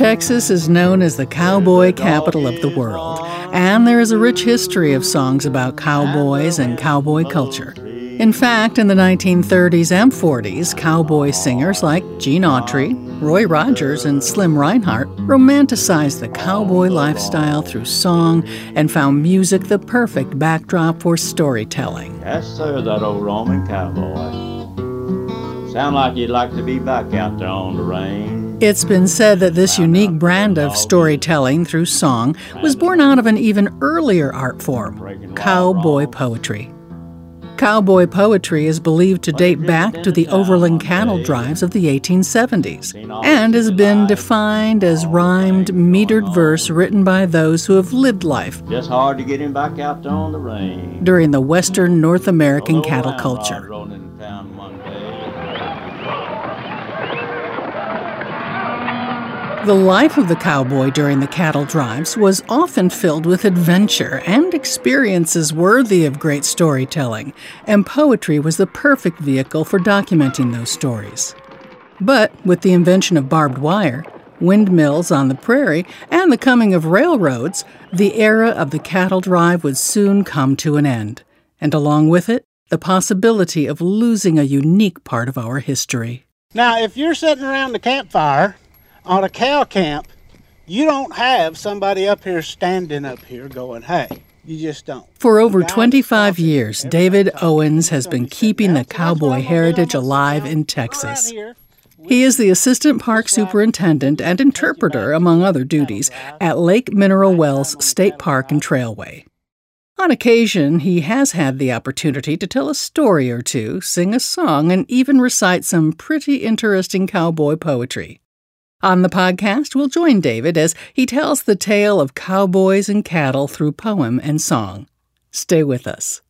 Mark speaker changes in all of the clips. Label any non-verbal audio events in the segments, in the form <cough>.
Speaker 1: Texas is known as the cowboy capital of the world, and there is a rich history of songs about cowboys and cowboy culture. In fact, in the 1930s and 40s, cowboy singers like Gene Autry, Roy Rogers, and Slim Rinehart romanticized the cowboy lifestyle through song and found music the perfect backdrop for storytelling.
Speaker 2: Yes, sir, that old Roman cowboy. Sound like you'd like to be back out there on the range.
Speaker 1: It's been said that this unique brand of storytelling through song was born out of an even earlier art form cowboy poetry. Cowboy poetry is believed to date back to the overland cattle drives of the 1870s and has been defined as rhymed, metered verse written by those who have lived life
Speaker 2: Just hard to get him back out there on the range.
Speaker 1: during the Western North American cattle culture.
Speaker 2: Rolling in town one day.
Speaker 1: The life of the cowboy during the cattle drives was often filled with adventure and experiences worthy of great storytelling, and poetry was the perfect vehicle for documenting those stories. But with the invention of barbed wire, windmills on the prairie, and the coming of railroads, the era of the cattle drive would soon come to an end, and along with it, the possibility of losing a unique part of our history.
Speaker 3: Now, if you're sitting around the campfire on a cow camp, you don't have somebody up here standing up here going, hey, you just don't.
Speaker 1: For over 25 years, David Owens has been keeping the cowboy heritage alive in Texas. He is the assistant park superintendent and interpreter, among other duties, at Lake Mineral Wells State Park and Trailway. On occasion, he has had the opportunity to tell a story or two, sing a song, and even recite some pretty interesting cowboy poetry. On the podcast, we'll join David as he tells the tale of cowboys and cattle through poem and song. Stay with us.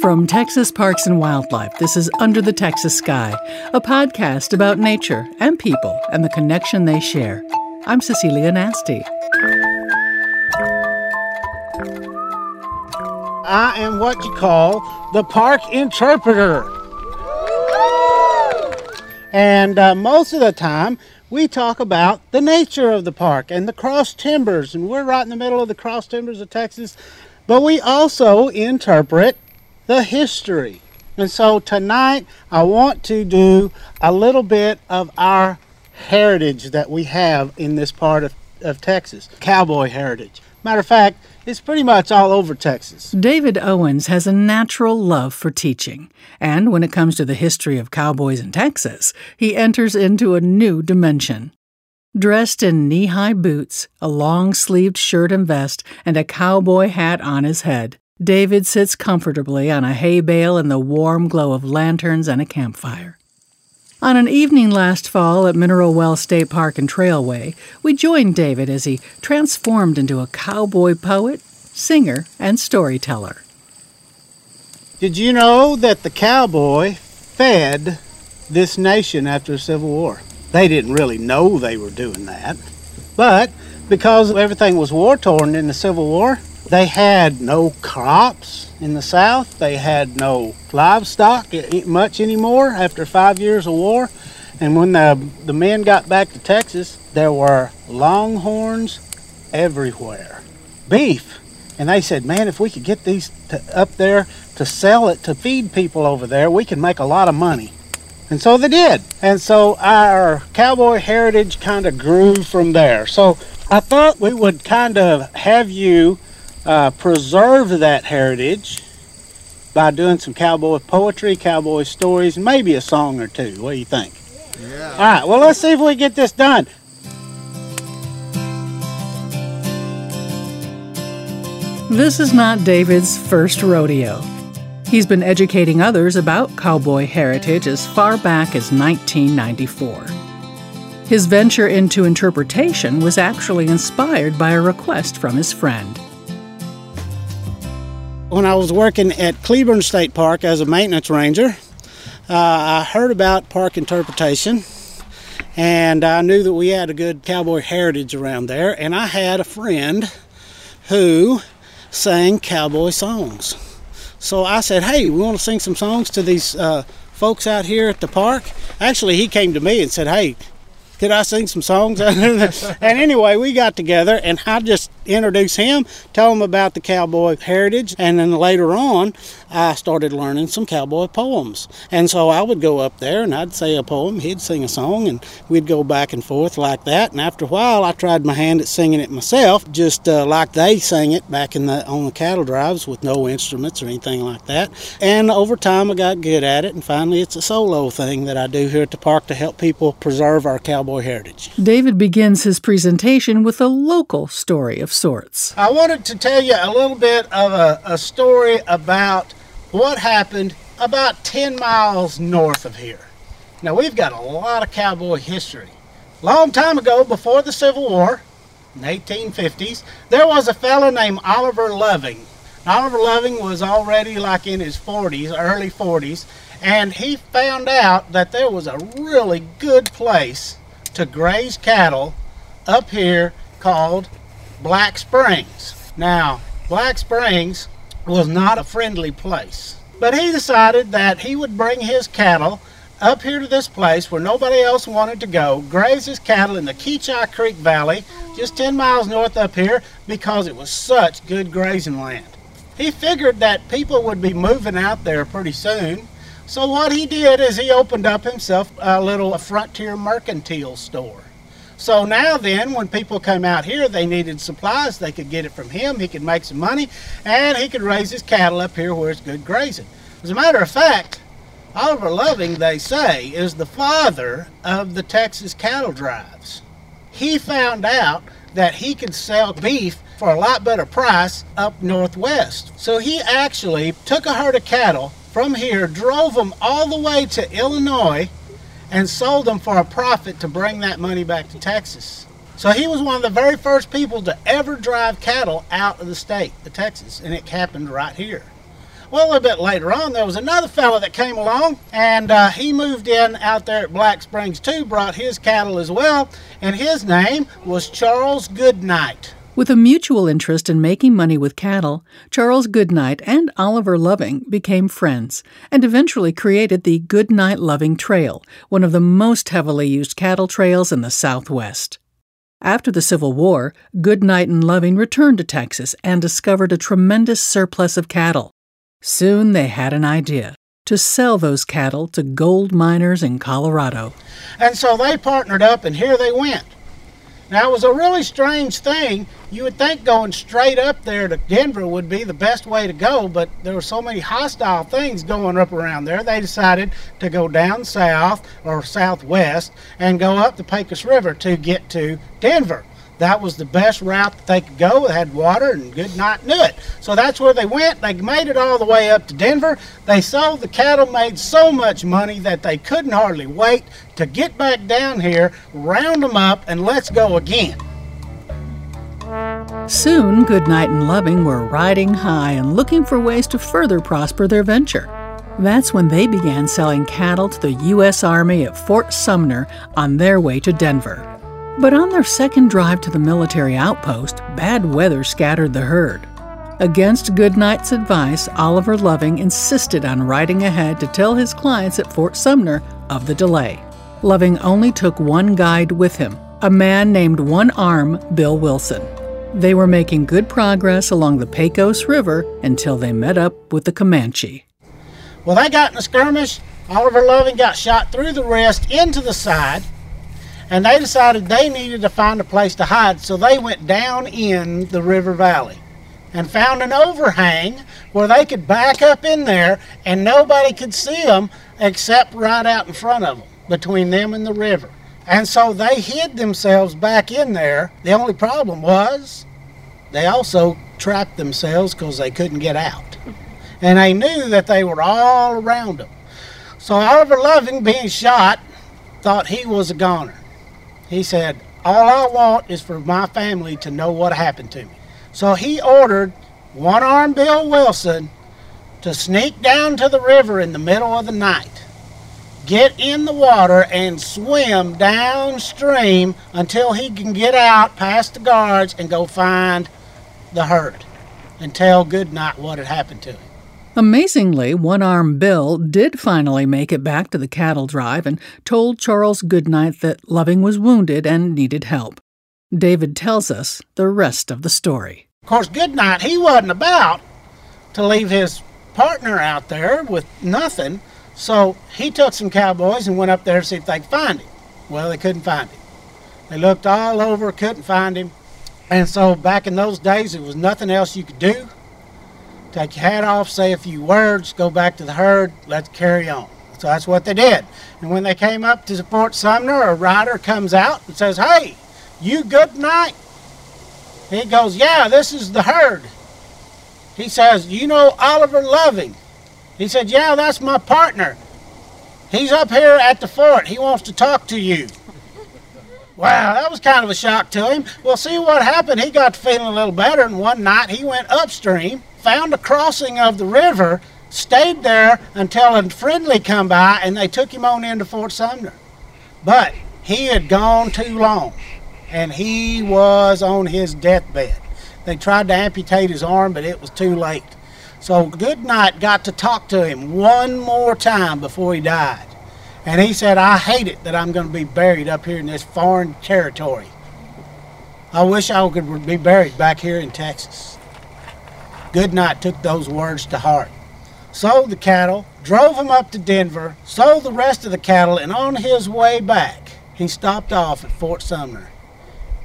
Speaker 1: From Texas Parks and Wildlife, this is Under the Texas Sky, a podcast about nature and people and the connection they share. I'm Cecilia Nasti.
Speaker 3: I am what you call the park interpreter. And uh, most of the time, we talk about the nature of the park and the cross timbers, and we're right in the middle of the cross timbers of Texas. But we also interpret the history. And so tonight, I want to do a little bit of our heritage that we have in this part of, of Texas cowboy heritage. Matter of fact, it's pretty much all over Texas.
Speaker 1: David Owens has a natural love for teaching, and when it comes to the history of cowboys in Texas, he enters into a new dimension. Dressed in knee high boots, a long sleeved shirt and vest, and a cowboy hat on his head, David sits comfortably on a hay bale in the warm glow of lanterns and a campfire. On an evening last fall at Mineral Wells State Park and Trailway, we joined David as he transformed into a cowboy poet, singer, and storyteller.
Speaker 3: Did you know that the cowboy fed this nation after the Civil War? They didn't really know they were doing that. But because everything was war torn in the Civil War, they had no crops in the South. They had no livestock much anymore after five years of war. And when the, the men got back to Texas, there were longhorns everywhere. Beef. And they said, man, if we could get these to, up there to sell it to feed people over there, we could make a lot of money. And so they did. And so our cowboy heritage kind of grew from there. So I thought we would kind of have you uh, preserve that heritage by doing some cowboy poetry, cowboy stories, maybe a song or two. What do you think?
Speaker 4: Yeah.
Speaker 3: All right, well, let's see if we get this done.
Speaker 1: This is not David's first rodeo. He's been educating others about cowboy heritage as far back as 1994. His venture into interpretation was actually inspired by a request from his friend.
Speaker 3: When I was working at Cleburne State Park as a maintenance ranger, uh, I heard about park interpretation And I knew that we had a good cowboy heritage around there. And I had a friend who sang cowboy songs. So I said, hey, we want to sing some songs to these uh, folks out here at the park. Actually, he came to me and said, hey, could I sing some songs? <laughs> and anyway, we got together and I just introduced him, tell him about the cowboy heritage, and then later on, I started learning some cowboy poems. And so I would go up there and I'd say a poem, he'd sing a song, and we'd go back and forth like that. And after a while, I tried my hand at singing it myself, just uh, like they sang it back in the on the cattle drives with no instruments or anything like that. And over time, I got good at it, and finally, it's a solo thing that I do here at the park to help people preserve our cowboy heritage.
Speaker 1: David begins his presentation with a local story of sorts.
Speaker 3: I wanted to tell you a little bit of a, a story about what happened about 10 miles north of here. Now, we've got a lot of cowboy history. Long time ago, before the Civil War, in the 1850s, there was a fellow named Oliver Loving. Oliver Loving was already like in his 40s, early 40s, and he found out that there was a really good place to graze cattle up here called Black Springs. Now, Black Springs was not a friendly place, but he decided that he would bring his cattle up here to this place where nobody else wanted to go, graze his cattle in the Keechi Creek Valley, just 10 miles north up here, because it was such good grazing land. He figured that people would be moving out there pretty soon, so what he did is he opened up himself a little frontier mercantile store. So now then, when people came out here, they needed supplies. They could get it from him. He could make some money, and he could raise his cattle up here where it's good grazing. As a matter of fact, Oliver Loving, they say, is the father of the Texas cattle drives. He found out that he could sell beef for a lot better price up northwest. So he actually took a herd of cattle from here, drove them all the way to Illinois, and sold them for a profit to bring that money back to Texas. So he was one of the very first people to ever drive cattle out of the state, the Texas, and it happened right here. Well, a little bit later on, there was another fellow that came along, and uh, he moved in out there at Black Springs too, brought his cattle as well, and his name was Charles Goodnight.
Speaker 1: With a mutual interest in making money with cattle, Charles Goodnight and Oliver Loving became friends and eventually created the Goodnight Loving Trail, one of the most heavily used cattle trails in the Southwest. After the Civil War, Goodnight and Loving returned to Texas and discovered a tremendous surplus of cattle. Soon they had an idea to sell those cattle to gold miners in Colorado.
Speaker 3: And so they partnered up, and here they went. Now, it was a really strange thing. You would think going straight up there to Denver would be the best way to go, but there were so many hostile things going up around there, they decided to go down south or southwest and go up the Pecos River to get to Denver. That was the best route that they could go. They had water, and Goodnight knew it. So that's where they went. They made it all the way up to Denver. They sold the cattle, made so much money that they couldn't hardly wait to get back down here, round them up, and let's go again.
Speaker 1: Soon, Goodnight and Loving were riding high and looking for ways to further prosper their venture. That's when they began selling cattle to the U.S. Army at Fort Sumner on their way to Denver. But on their second drive to the military outpost, bad weather scattered the herd. Against Goodnight's advice, Oliver Loving insisted on riding ahead to tell his clients at Fort Sumner of the delay. Loving only took one guide with him, a man named One Arm Bill Wilson. They were making good progress along the Pecos River until they met up with the Comanche.
Speaker 3: Well, they got in a skirmish. Oliver Loving got shot through the wrist into the side and they decided they needed to find a place to hide, so they went down in the river valley and found an overhang where they could back up in there and nobody could see them except right out in front of them, between them and the river. And so they hid themselves back in there. The only problem was they also trapped themselves because they couldn't get out. And they knew that they were all around them. So Oliver Loving, being shot, thought he was a goner. He said, All I want is for my family to know what happened to me. So he ordered one armed Bill Wilson to sneak down to the river in the middle of the night get in the water and swim downstream until he can get out past the guards and go find the herd and tell Goodnight what had happened to him.
Speaker 1: Amazingly, One Arm Bill did finally make it back to the cattle drive and told Charles Goodnight that Loving was wounded and needed help. David tells us the rest of the story.
Speaker 3: Of course, Goodnight, he wasn't about to leave his partner out there with nothing, so he took some cowboys and went up there to see if they could find him. Well, they couldn't find him. They looked all over, couldn't find him. And so back in those days, there was nothing else you could do take your hat off, say a few words, go back to the herd, let's carry on. So that's what they did. And when they came up to Fort Sumner, a rider comes out and says, Hey, you Goodnight? He goes, Yeah, this is the herd. He says, You know Oliver Loving? He said, Yeah, that's my partner. He's up here at the fort. He wants to talk to you. Wow, that was kind of a shock to him. Well, see what happened. He got feeling a little better, and one night he went upstream found a crossing of the river, stayed there until a friendly come by, and they took him on into Fort Sumner. But he had gone too long, and he was on his deathbed. They tried to amputate his arm, but it was too late. So Goodnight got to talk to him one more time before he died. And he said, I hate it that I'm going to be buried up here in this foreign territory. I wish I could be buried back here in Texas. Goodnight took those words to heart, sold the cattle, drove them up to Denver, sold the rest of the cattle, and on his way back, he stopped off at Fort Sumner.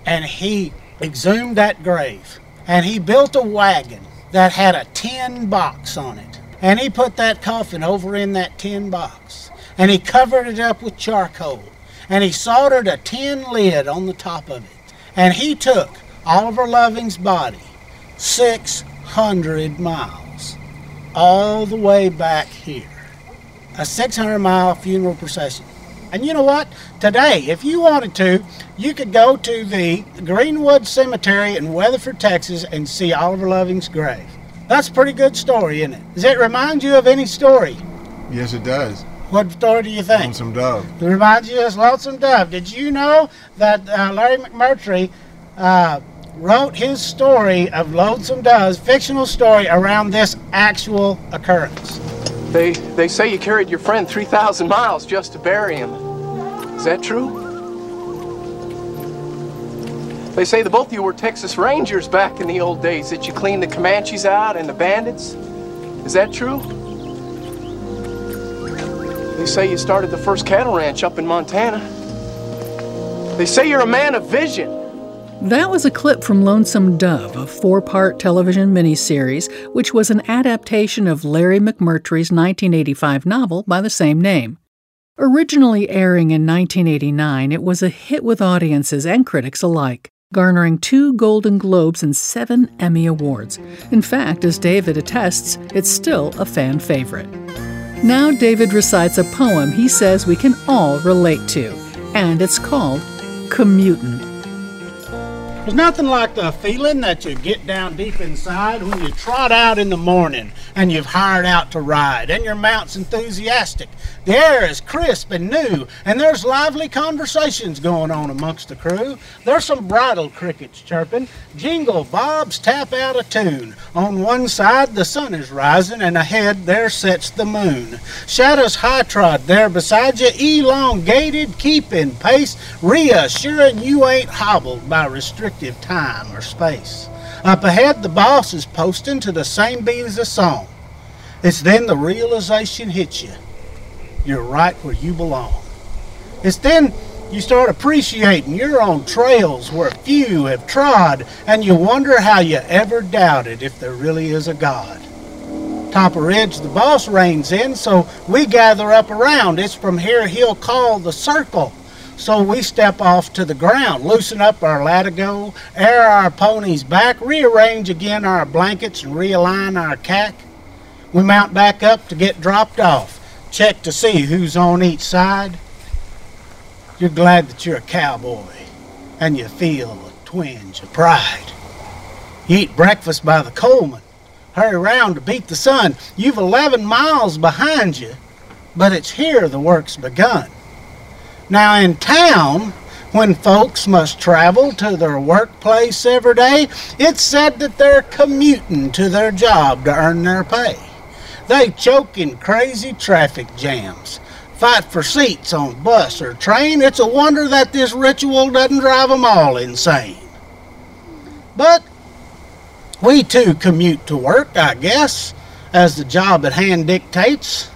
Speaker 3: And he exhumed that grave. And he built a wagon that had a tin box on it. And he put that coffin over in that tin box. And he covered it up with charcoal. And he soldered a tin lid on the top of it. And he took Oliver Loving's body, six hundred miles, all the way back here. A 600 mile funeral procession. And you know what? Today, if you wanted to, you could go to the Greenwood Cemetery in Weatherford, Texas, and see Oliver Loving's grave. That's a pretty good story, isn't it? Does it remind you of any story?
Speaker 4: Yes, it does.
Speaker 3: What story do you think?
Speaker 4: Lonesome Dove.
Speaker 3: It reminds you of Lonesome Dove. Did you know that uh, Larry McMurtry uh, wrote his story of Lonesome Dove's fictional story around this actual occurrence.
Speaker 5: They they say you carried your friend 3,000 miles just to bury him. Is that true? They say the both of you were Texas Rangers back in the old days, that you cleaned the Comanches out and the bandits. Is that true? They say you started the first cattle ranch up in Montana. They say you're a man of vision.
Speaker 1: That was a clip from Lonesome Dove, a four part television miniseries, which was an adaptation of Larry McMurtry's 1985 novel by the same name. Originally airing in 1989, it was a hit with audiences and critics alike, garnering two Golden Globes and seven Emmy Awards. In fact, as David attests, it's still a fan favorite. Now, David recites a poem he says we can all relate to, and it's called Commutin'.
Speaker 3: There's nothing like the feeling that you get down deep inside when you trot out in the morning and you've hired out to ride and your mount's enthusiastic. The air is crisp and new and there's lively conversations going on amongst the crew. There's some bridle crickets chirping. Jingle bobs tap out a tune. On one side the sun is rising and ahead there sets the moon. Shadows high trod there beside you, elongated, keeping pace, reassuring you ain't hobbled by restricted time or space. Up ahead, the boss is posting to the same beat as the song. It's then the realization hits you. You're right where you belong. It's then you start appreciating you're on trails where few have trod, and you wonder how you ever doubted if there really is a God. Top of ridge, the boss reins in, so we gather up around. It's from here he'll call the circle. So we step off to the ground, loosen up our latigo, air our ponies back, rearrange again our blankets, and realign our cack. We mount back up to get dropped off, check to see who's on each side. You're glad that you're a cowboy, and you feel a twinge of pride. You eat breakfast by the Coleman, hurry round to beat the sun. You've 11 miles behind you, but it's here the work's begun. Now, in town, when folks must travel to their workplace every day, it's said that they're commuting to their job to earn their pay. They choke in crazy traffic jams, fight for seats on bus or train. It's a wonder that this ritual doesn't drive them all insane. But we too commute to work, I guess, as the job at hand dictates.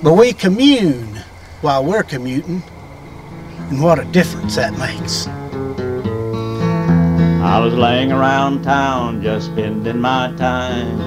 Speaker 3: But we commune while we're commuting, and what a difference that makes.
Speaker 2: I was laying around town just spending my time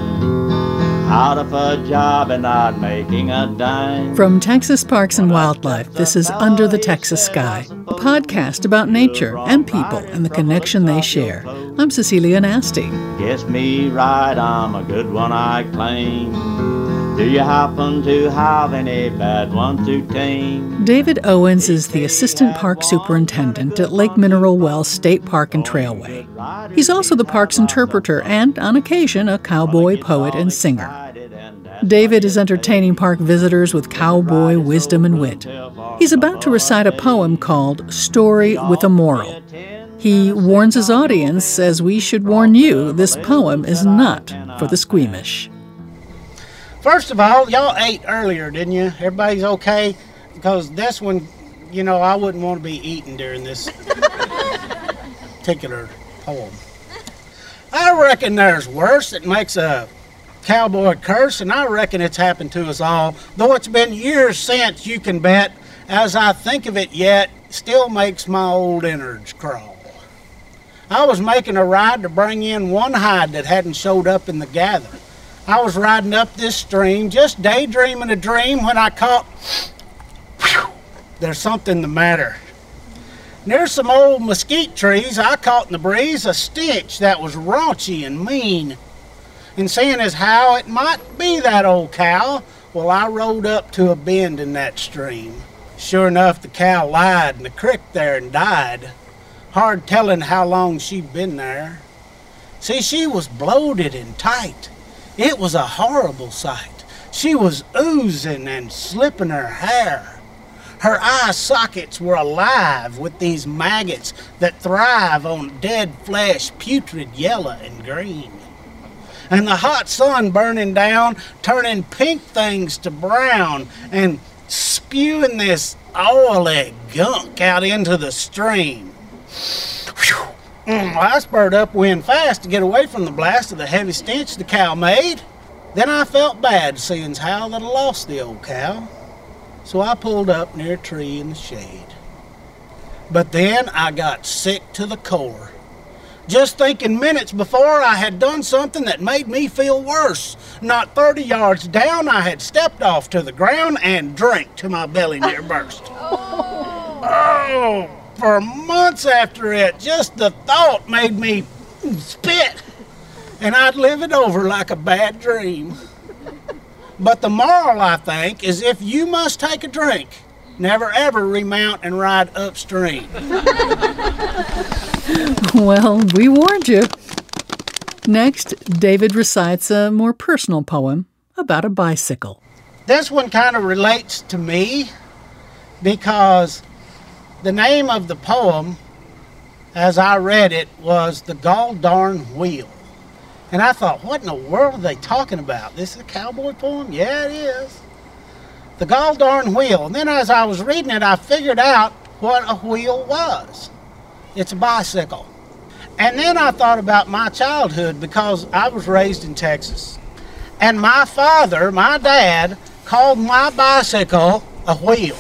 Speaker 2: out of a job and not making a dime.
Speaker 1: From Texas Parks and Wildlife, this is Under the Texas Sky, a podcast about nature and people and the connection they share. I'm Cecilia Nasti.
Speaker 2: Guess me right, I'm a good one, I claim. Do you happen to have any bad ones to tame?
Speaker 1: David Owens is the assistant park superintendent at Lake Mineral Wells State Park and Trailway. He's also the park's interpreter and, on occasion, a cowboy poet and singer. David is entertaining park visitors with cowboy wisdom and wit. He's about to recite a poem called Story with a Moral. He warns his audience, as we should warn you, this poem is not for the squeamish.
Speaker 3: First of all, y'all ate earlier, didn't you? Everybody's okay? Because this one, you know, I wouldn't want to be eating during this <laughs> particular poem. I reckon there's worse. It makes a cowboy curse, and I reckon it's happened to us all. Though it's been years since, you can bet, as I think of it yet, still makes my old innards crawl. I was making a ride to bring in one hide that hadn't showed up in the gather. I was riding up this stream, just daydreaming a dream, when I caught. Whew, there's something the matter. Near some old mesquite trees, I caught in the breeze a stench that was raunchy and mean and seeing as how it might be that old cow, well, I rode up to a bend in that stream. Sure enough, the cow lied in the creek there and died. Hard telling how long she'd been there. See, she was bloated and tight. It was a horrible sight. She was oozing and slipping her hair. Her eye sockets were alive with these maggots that thrive on dead flesh, putrid yellow and green and the hot sun burning down, turning pink things to brown, and spewing this oily gunk out into the stream. Whew. Mm, I spurred upwind fast to get away from the blast of the heavy stench the cow made. Then I felt bad seeing how that I lost the old cow. So I pulled up near a tree in the shade. But then I got sick to the core just thinking minutes before I had done something that made me feel worse. Not 30 yards down, I had stepped off to the ground and drank to my belly near burst. <laughs> oh. oh, for months after it, just the thought made me spit, and I'd live it over like a bad dream. But the moral, I think, is if you must take a drink, never ever remount and ride upstream. <laughs>
Speaker 1: well, we warned you. Next, David recites a more personal poem about a bicycle.
Speaker 3: This one kind of relates to me because the name of the poem, as I read it, was The Gall Darn Wheel. And I thought, what in the world are they talking about? This is a cowboy poem? Yeah, it is. The Gall Darn Wheel. And then as I was reading it, I figured out what a wheel was. It's a bicycle. And then I thought about my childhood because I was raised in Texas. And my father, my dad, called my bicycle a wheel.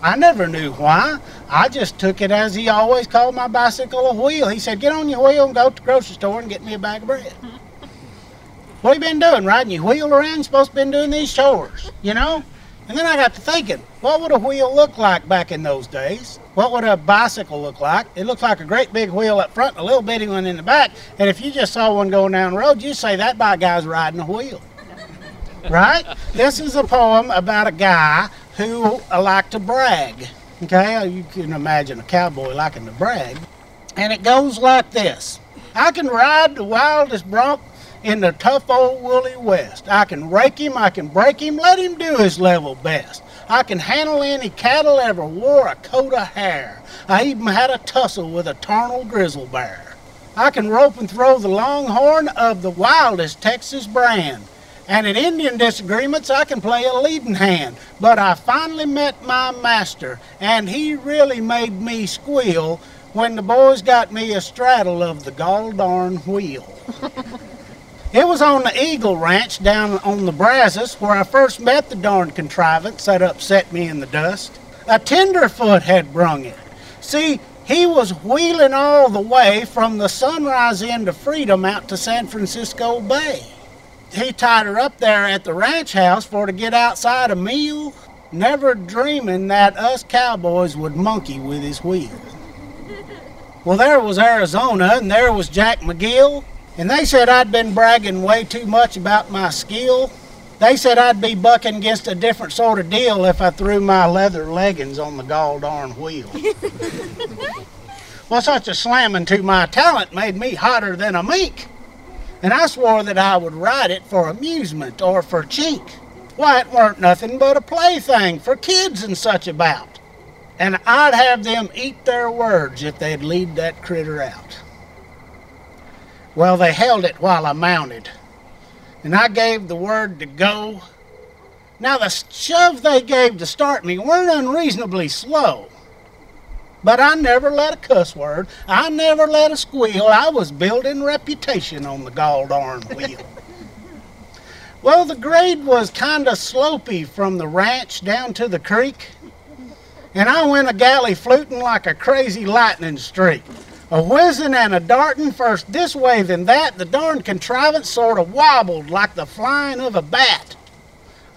Speaker 3: I never knew why. I just took it as he always called my bicycle a wheel. He said, Get on your wheel and go to the grocery store and get me a bag of bread. <laughs> what have you been doing? Riding your wheel around? You're supposed to been doing these chores, you know? And then I got to thinking, what would a wheel look like back in those days? What would a bicycle look like? It looks like a great big wheel up front and a little bitty one in the back. And if you just saw one going down the road, you'd say that by guy's riding a wheel. <laughs> right? This is a poem about a guy who liked to brag. Okay, you can imagine a cowboy liking to brag. And it goes like this I can ride the wildest bronc in the tough old woolly west. I can rake him, I can break him, let him do his level best. I can handle any cattle ever wore a coat of hair. I even had a tussle with a tarnal grizzle bear. I can rope and throw the longhorn of the wildest Texas brand. And in Indian disagreements, I can play a leading hand. But I finally met my master, and he really made me squeal when the boys got me a straddle of the gall darn wheel. It was on the Eagle Ranch down on the Brazos where I first met the darn contrivance that upset me in the dust. A tenderfoot had brung it. See, he was wheeling all the way from the Sunrise Inn to Freedom out to San Francisco Bay. He tied her up there at the ranch house for to get outside a meal, never dreaming that us cowboys would monkey with his wheel. Well, there was Arizona, and there was Jack McGill, and they said I'd been bragging way too much about my skill. They said I'd be bucking against a different sort of deal if I threw my leather leggings on the gall darn wheel. <laughs> well, such a slamming to my talent made me hotter than a mink. And I swore that I would ride it for amusement or for cheek. Why, it weren't nothing but a plaything for kids and such about. And I'd have them eat their words if they'd lead that critter out. Well, they held it while I mounted, and I gave the word to go. Now, the shove they gave to start me weren't unreasonably slow. But I never let a cuss word. I never let a squeal. I was building reputation on the gall darn wheel. <laughs> well, the grade was kind of slopey from the ranch down to the creek. And I went a galley fluting like a crazy lightning streak. A whizzing and a darting first this way then that, the darn contrivance sort of wobbled like the flying of a bat.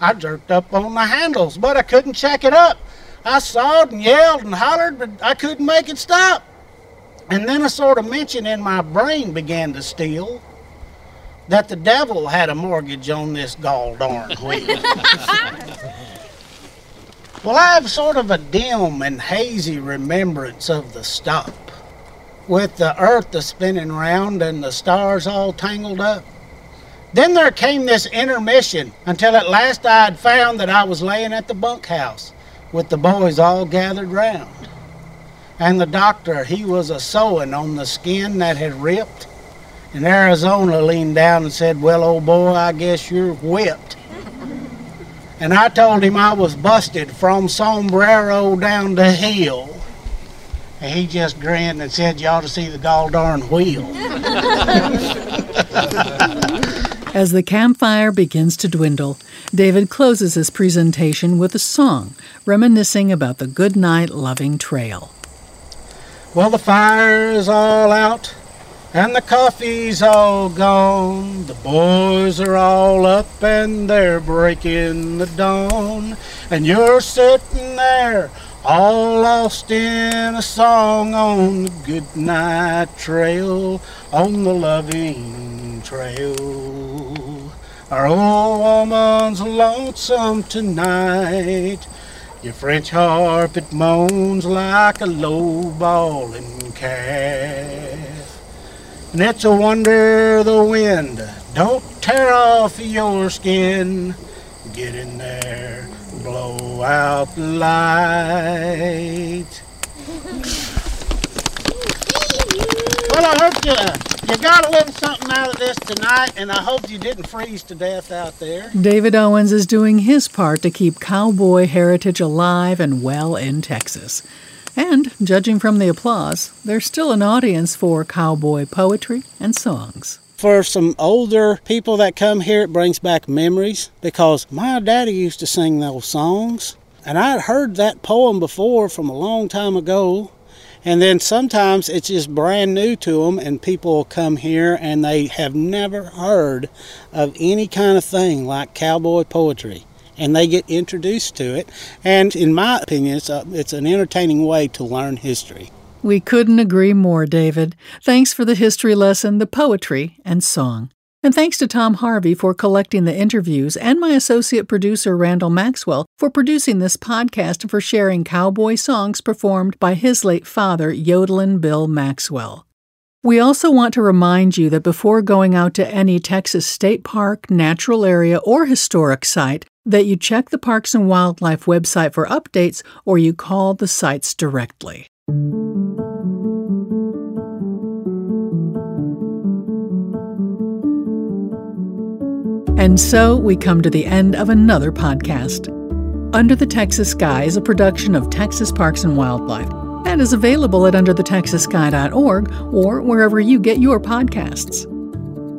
Speaker 3: I jerked up on the handles, but I couldn't check it up. I sawed and yelled and hollered, but I couldn't make it stop. And then a sort of mention in my brain began to steal that the devil had a mortgage on this gall darn <laughs> wheel. well, I have sort of a dim and hazy remembrance of the stop with the earth a spinning round and the stars all tangled up. Then there came this intermission until at last I had found that I was laying at the bunkhouse with the boys all gathered round. And the doctor, he was a sewing on the skin that had ripped. And Arizona leaned down and said, Well, old boy, I guess you're whipped. And I told him I was busted from sombrero down to heel. And he just grinned and said, You ought to see the gall darn wheel. <laughs>
Speaker 1: As the campfire begins to dwindle, David closes his presentation with a song reminiscing about the goodnight loving trail.
Speaker 3: Well, the fire is all out and the coffee's all gone. The boys are all up and they're breaking the dawn. And you're sitting there all lost in a song on the goodnight trail, on the loving trail. Our old woman's lonesome tonight. Your French harp it moans like a low bawling calf. And it's a wonder the wind don't tear off your skin. Get in there blow out the light. <laughs> well, I hope you, you got a little something out of this tonight, and I hope you didn't freeze to death out there.
Speaker 1: David Owens is doing his part to keep cowboy heritage alive and well in Texas. And, judging from the applause, there's still an audience for cowboy poetry and songs
Speaker 3: for some older people that come here, it brings back memories because my daddy used to sing those songs. And I'd heard that poem before from a long time ago. And then sometimes it's just brand new to them, and people come here and they have never heard of any kind of thing like cowboy poetry. And they get introduced to it. And in my opinion, it's, a, it's an entertaining way to learn history.
Speaker 1: We couldn't agree more, David. Thanks for the history lesson, the poetry, and song. And thanks to Tom Harvey for collecting the interviews and my associate producer, Randall Maxwell, for producing this podcast and for sharing cowboy songs performed by his late father, Yodelin Bill Maxwell. We also want to remind you that before going out to any Texas state park, natural area, or historic site, that you check the Parks and Wildlife website for updates or you call the sites directly. And so we come to the end of another podcast. Under the Texas Sky is a production of Texas Parks and Wildlife and is available at underthetexassky.org or wherever you get your podcasts.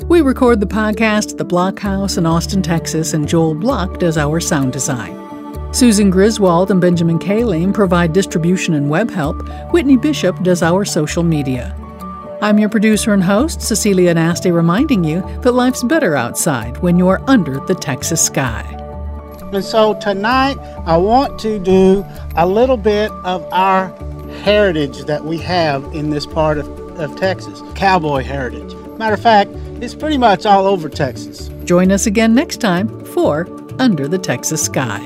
Speaker 1: We record the podcast at the Blockhouse in Austin, Texas, and Joel Block does our sound design. Susan Griswold and Benjamin Kaling provide distribution and web help. Whitney Bishop does our social media. I'm your producer and host, Cecilia Nasti, reminding you that life's better outside when you're under the Texas sky.
Speaker 3: And so tonight, I want to do a little bit of our heritage that we have in this part of, of Texas cowboy heritage. Matter of fact, it's pretty much all over Texas.
Speaker 1: Join us again next time for Under the Texas Sky.